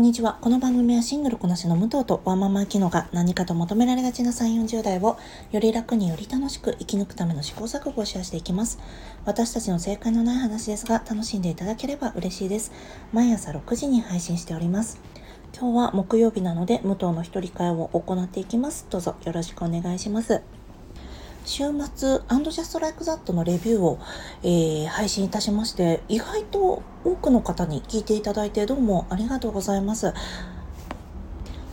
こんにちは。この番組はシングルこなしの武藤とワンママ機能が何かと求められがちな3、40代をより楽により楽しく生き抜くための試行錯誤をシェアしていきます。私たちの正解のない話ですが、楽しんでいただければ嬉しいです。毎朝6時に配信しております。今日は木曜日なので、武藤の一人会を行っていきます。どうぞよろしくお願いします。週末、アンドジャストライクザットのレビューを、えー、配信いたしまして、意外と多くの方に聞いていただいてどうもありがとうございます。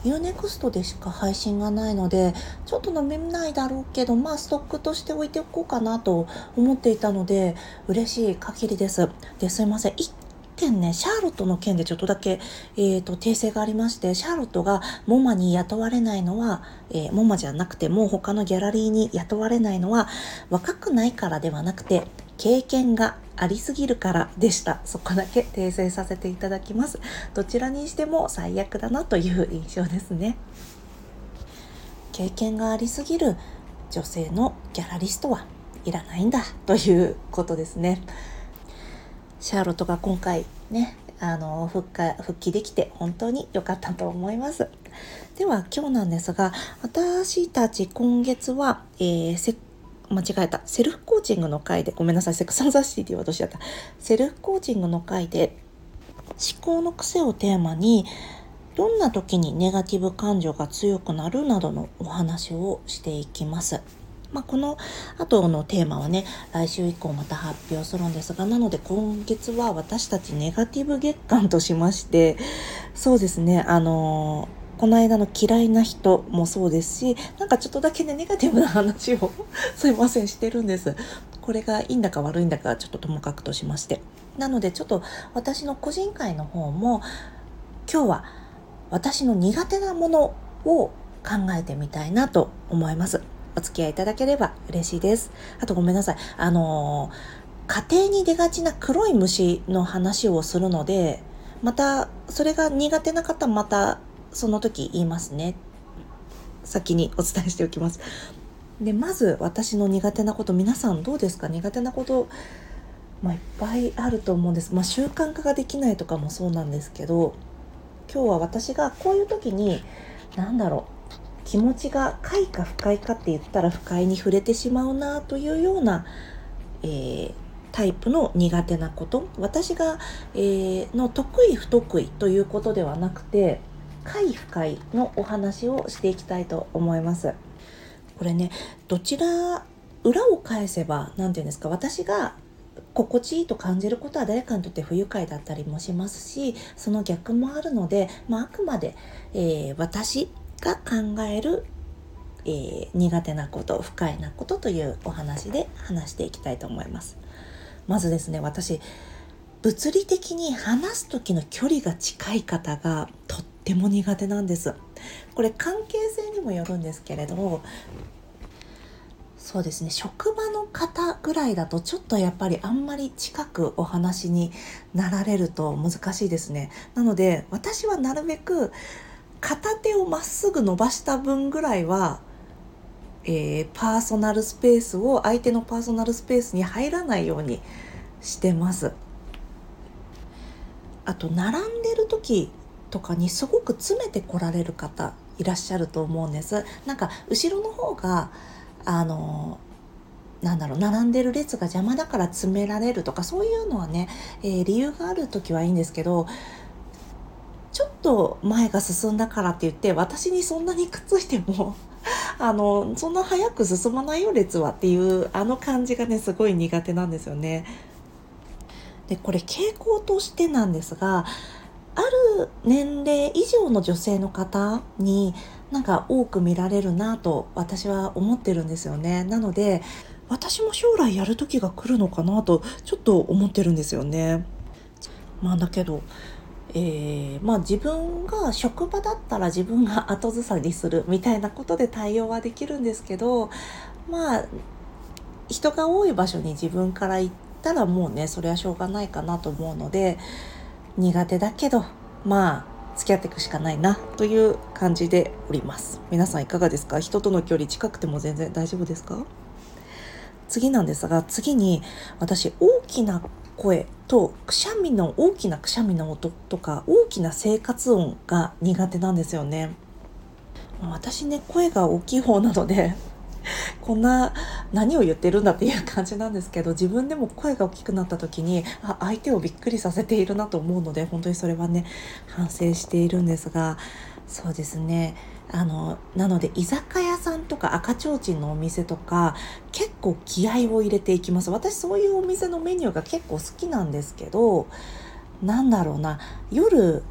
UNEXT でしか配信がないので、ちょっと飲めないだろうけど、まあストックとして置いておこうかなと思っていたので、嬉しい限りです。で、すいません。件ね、シャーロットの件でちょっとだけ、えっ、ー、と、訂正がありまして、シャーロットがモマに雇われないのは、えー、モマじゃなくても他のギャラリーに雇われないのは、若くないからではなくて、経験がありすぎるからでした。そこだけ訂正させていただきます。どちらにしても最悪だなという印象ですね。経験がありすぎる女性のギャラリストはいらないんだということですね。シャーロットが今回ね、あの、復活、復帰できて本当に良かったと思います。では今日なんですが、私たち今月は、えー、せ間違えた。セルフコーチングの回で、ごめんなさい、セクサンザシティって言おうとしちゃった。セルフコーチングの回で、思考の癖をテーマに、どんな時にネガティブ感情が強くなるなどのお話をしていきます。まあ、この後のテーマはね、来週以降また発表するんですが、なので今月は私たちネガティブ月間としまして、そうですね、あのー、この間の嫌いな人もそうですし、なんかちょっとだけね、ネガティブな話を すいません、してるんです。これがいいんだか悪いんだかちょっとともかくとしまして。なのでちょっと私の個人会の方も、今日は私の苦手なものを考えてみたいなと思います。お付き合いいただければ嬉しいです。あとごめんなさい。あのー、家庭に出がちな黒い虫の話をするので、また、それが苦手な方、また、その時言いますね。先にお伝えしておきます。で、まず私の苦手なこと、皆さんどうですか？苦手なこと、まあ、いっぱいあると思うんです。まあ、習慣化ができないとかもそうなんですけど、今日は私がこういう時に、何だろう、気持ちが快か不快かって言ったら不快に触れてしまうなというような、えー、タイプの苦手なこと私が、えー、の得意不得意ということではなくて快不快のお話をしていきたいと思います。これねどちら裏を返せば何て言うんですか私が心地いいと感じることは誰かにとって不愉快だったりもしますしその逆もあるので、まあ、あくまで、えー、私が考える、えー、苦手なこと不快なことというお話で話していきたいと思います。まずですね私物理的に話す時の距離が近い方がとっても苦手なんです。これ関係性にもよるんですけれどそうですね職場の方ぐらいだとちょっとやっぱりあんまり近くお話になられると難しいですね。なので私はなるべく片手をまっすぐ伸ばした分ぐらいは、えー、パーソナルスペースを相手のパーソナルスペースに入らないようにしてます。あと並んでる時とかにすごく詰めてこられる方いらっしゃると思うんです。なんか後ろの方があのなんだろう並んでる列が邪魔だから詰められるとかそういうのはね、えー、理由がある時はいいんですけどと前が進んだからって言って私にそんなにくっついても あのそんな早く進まないよ列はっていうあの感じがねすごい苦手なんですよね。でこれ傾向としてなんですがある年齢以上の女性の方になんか多く見られるなと私は思ってるんですよね。なので私も将来やる時が来るのかなとちょっと思ってるんですよね。まあだけどえー、まあ自分が職場だったら自分が後ずさりするみたいなことで対応はできるんですけどまあ人が多い場所に自分から行ったらもうねそれはしょうがないかなと思うので苦手だけどまあ付き合っていくしかないなという感じでおります。皆さんいかがですか？人との距離近くても全然大丈夫ですか？次なんですが次に私大きな声とくしゃみの大きなくしゃみの音とか大きな生活音が苦手なんですよね。私ね声が大きい方なので こんな何を言ってるんだっていう感じなんですけど自分でも声が大きくなった時にあ相手をびっくりさせているなと思うので本当にそれはね反省しているんですがそうですねあのなので居酒屋さんとか赤ちょうちんのお店とか結構気合を入れていきます私そういうお店のメニューが結構好きなんですけどなんだろうな夜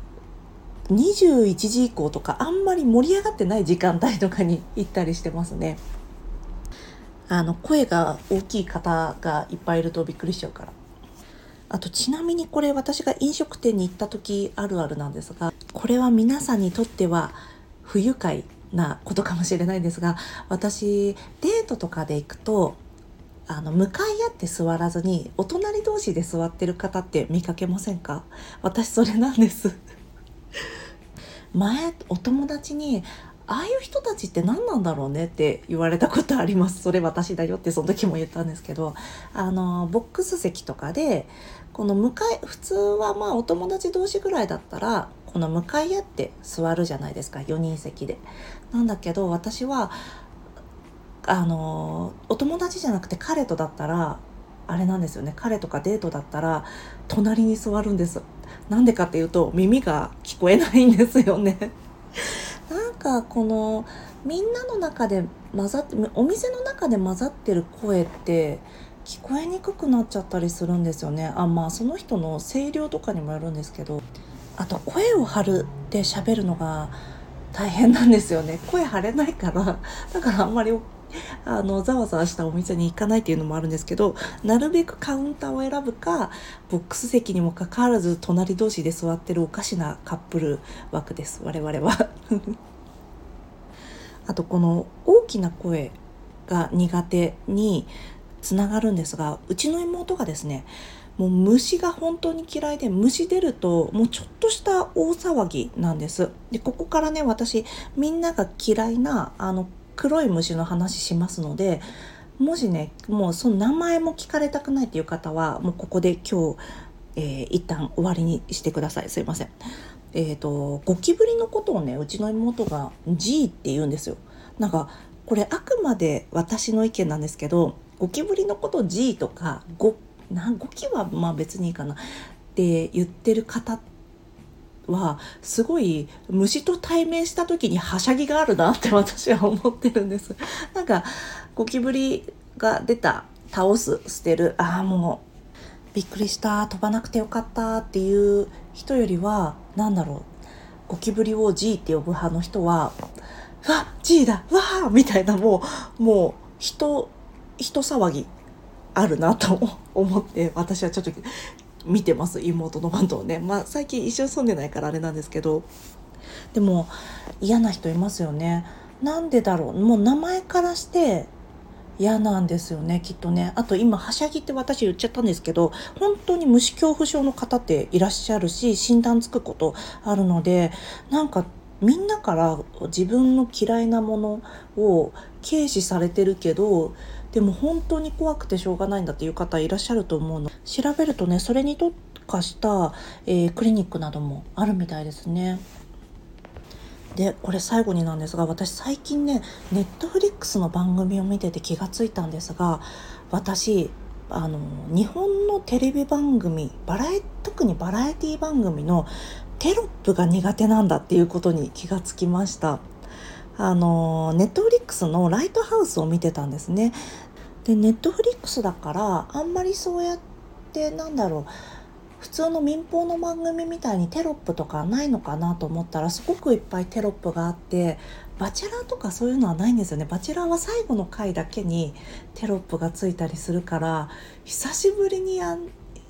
21時以降とかあんまり盛り上がってない時間帯とかに行ったりしてますね。あの声が大きい方がいっぱいいるとびっくりしちゃうから。あとちなみにこれ私が飲食店に行った時あるあるなんですがこれは皆さんにとっては不愉快なことかもしれないんですが私デートとかで行くとあの向かい合って座らずにお隣同士で座ってる方って見かけませんか？私それなんです。前お友達にああいう人たちって何なんだろうねって言われたことあります。それ私だよってその時も言ったんですけどあのボックス席とかでこの向かい普通はまあお友達同士ぐらいだったらこの向かい合って座るじゃないですか4人席で。なんだけど私はあのお友達じゃなくて彼とだったらあれなんですよね彼とかデートだったら隣に座るんです。なんでかっていうと耳が聞こえないんですよね。なんかこのみんなの中で混ざってお店の中で混ざってる声って聞こえにくくなっちゃったりするんですよね。あまあその人の声量とかにもよるんですけど。あと声を張るって喋るのが大変なんですよね。声張れないから。だからあんまりあのざわざわしたお店に行かないっていうのもあるんですけどなるべくカウンターを選ぶかボックス席にもかかわらず隣同士で座ってるおかしなカップル枠です。我々は。あとこの大きな声が苦手につながるんですがうちの妹がですねもう虫が本当に嫌いで虫出るともうちょっとした大騒ぎなんですでここからね私みんなが嫌いなあの黒い虫の話しますのでもしねもうその名前も聞かれたくないっていう方はもうここで今日、えー、一旦終わりにしてくださいすいません。えっ、ー、とゴキブリのことをねうちの妹が G って言うんですよ。なんかこれあくまで私の意見なんですけどゴキブリのことを G とかゴなゴキはまあ別にいいかなって言ってる方はすごい虫と対面した時にはしゃぎがあるなって私は思ってるんです。なんかゴキブリが出た倒す捨てるああもうびっくりした飛ばなくてよかったっていう人よりは何だろうゴキブリを G って呼ぶ派の人は「わ G だわー!」みたいなもうもう人人騒ぎあるなと思って私はちょっと見てます妹のバンドをね。まあ最近一緒に住んでないからあれなんですけど。でも嫌な人いますよね。なんでだろう。もう名前からして嫌なんですよねきっとね。あと今はしゃぎって私言っちゃったんですけど本当に虫恐怖症の方っていらっしゃるし診断つくことあるのでなんかみんなから自分の嫌いなものを軽視されてるけどでも本当に怖くてしょうがないんだっていう方いらっしゃると思うの。調べるとねそれに特化した、えー、クリニックなどもあるみたいですね。でこれ最後になんですが私最近ねネットフリックスの番組を見てて気がついたんですが私あの日本のテレビ番組バラエ特にバラエティ番組のテロップが苦手なんだっていうことに気がつきました。あのネットフリックスのライトハウスを見てたんですね。でネットフリックスだからあんまりそうやってなんだろう普通の民放の番組みたいにテロップとかないのかなと思ったらすごくいっぱいテロップがあってバチェラーとかそういうのはないんですよね。バチェラーは最後の回だけにテロップがついたりするから久しぶりにや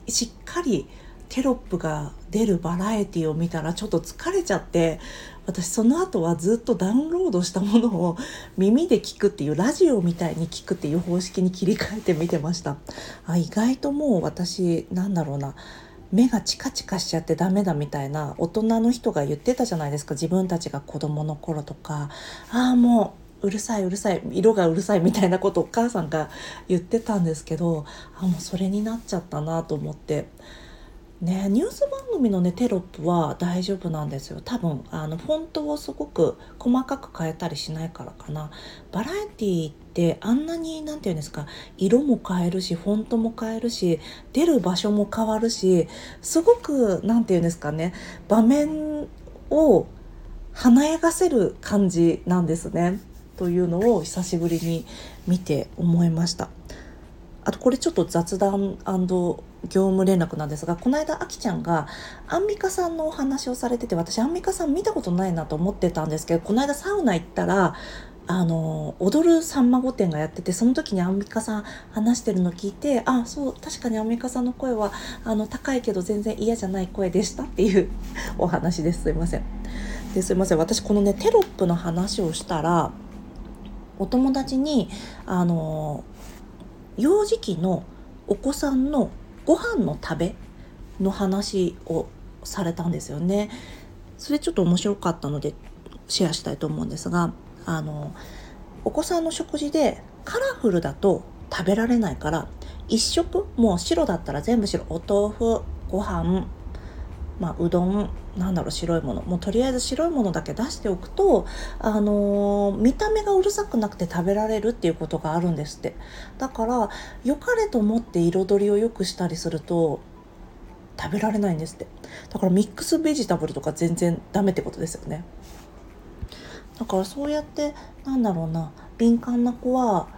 しっかりテロップが出るバラエティを見たらちょっと疲れちゃって私その後はずっとダウンロードしたものを耳で聞くっていうラジオみたいに聞くっていう方式に切り替えて見てました。あ意外ともう私なんだろうな。目がチカチカしちゃってダメだみたいな大人の人が言ってたじゃないですか。自分たちが子供の頃とか。ああもううるさいうるさい。色がうるさいみたいなことお母さんが言ってたんですけどあもうそれになっちゃったなと思って。ねニュース番組のねテロップは大丈夫なんですよ。多分あのフォントをすごく細かく変えたりしないからかな。バラエティってあんなに何て言うんですか色も変えるしフォントも変えるし出る場所も変わるしすごく何て言うんですかね場面を華やがせる感じなんですね。というのを久しぶりに見て思いました。あとこれちょっと雑談業務連絡なんですがこの間あきちゃんがアンミカさんのお話をされてて私アンミカさん見たことないなと思ってたんですけどこの間サウナ行ったらあの踊るさんま御殿がやっててその時にアンミカさん話してるの聞いてあそう確かにアンミカさんの声はあの高いけど全然嫌じゃない声でしたっていうお話ですすいません。ですいません私このねテロップの話をしたらお友達にあの幼児期のお子さんのご飯の食べの話をされたんですよね。それちょっと面白かったのでシェアしたいと思うんですがあのお子さんの食事でカラフルだと食べられないから一食もう白だったら全部白お豆腐ご飯まあ、うどんなんだろう白いもの。もうとりあえず白いものだけ出しておくと、あのー、見た目がうるさくなくて食べられるっていうことがあるんですって。だから良かれと思って彩りを良くしたりすると食べられないんですって。だからミックスベジタブルとか全然ダメってことですよね。だからそうやってなんだろうな敏感な子は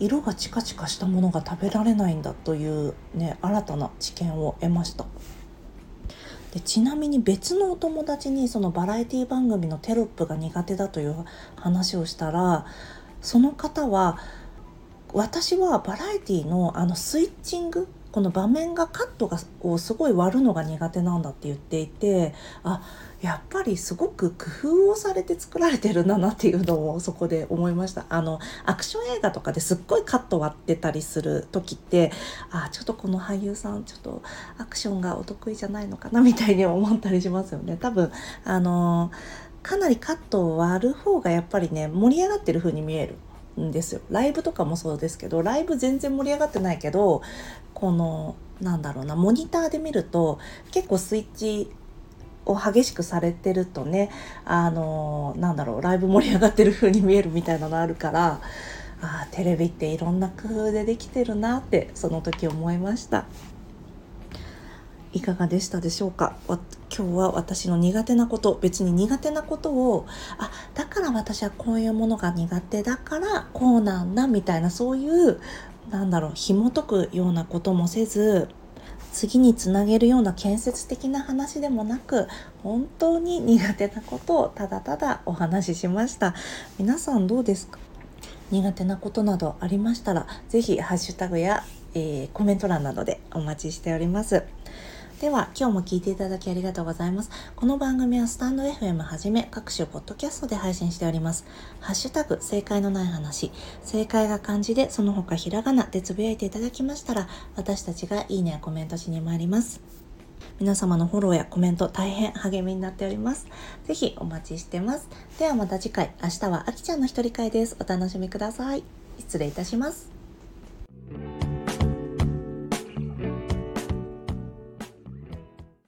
色がチカチカしたものが食べられないんだというね新たな知見を得ました。でちなみに別のお友達にそのバラエティ番組のテロップが苦手だという話をしたらその方は私はバラエティのあのスイッチングこの場面がカットがをすごい割るのが苦手なんだって言っていてあやっぱりすごく工夫をされて作られてるんだなっていうのをそこで思いました。あのアクション映画とかですっごいカット割ってたりする時ってあちょっとこの俳優さんちょっとアクションがお得意じゃないのかなみたいに思ったりしますよね。多分あのかなりカットを割る方がやっぱりね盛り上がってる風に見えるんですよ。ライブとかもそうですけどライブ全然盛り上がってないけどこのなんだろうなモニターで見ると結構スイッチを激しくされてるとねあのなんだろうライブ盛り上がってる風に見えるみたいなのあるからあテレビっていろんな工夫でできてるなってその時思いました。いかがでしたでしょうか？今日は私の苦手なこと別に苦手なことをあだから私はこういうものが苦手だからこうなんだみたいなそういうなんだろう紐解くようなこともせず次につなげるような建設的な話でもなく本当に苦手なことをただただお話ししました。皆さんどうですか？苦手なことなどありましたら是非ハッシュタグや、えー、コメント欄などでお待ちしております。では今日も聞いていただきありがとうございます。この番組はスタンド FM はじめ各種ポッドキャストで配信しております。ハッシュタグ正解のない話、正解が漢字でその他ひらがなでつぶやいていただきましたら私たちがいいねやコメントしに参ります。皆様のフォローやコメント大変励みになっております。ぜひお待ちしてます。ではまた次回、明日はあきちゃんの一人会です。お楽しみください。失礼いたします。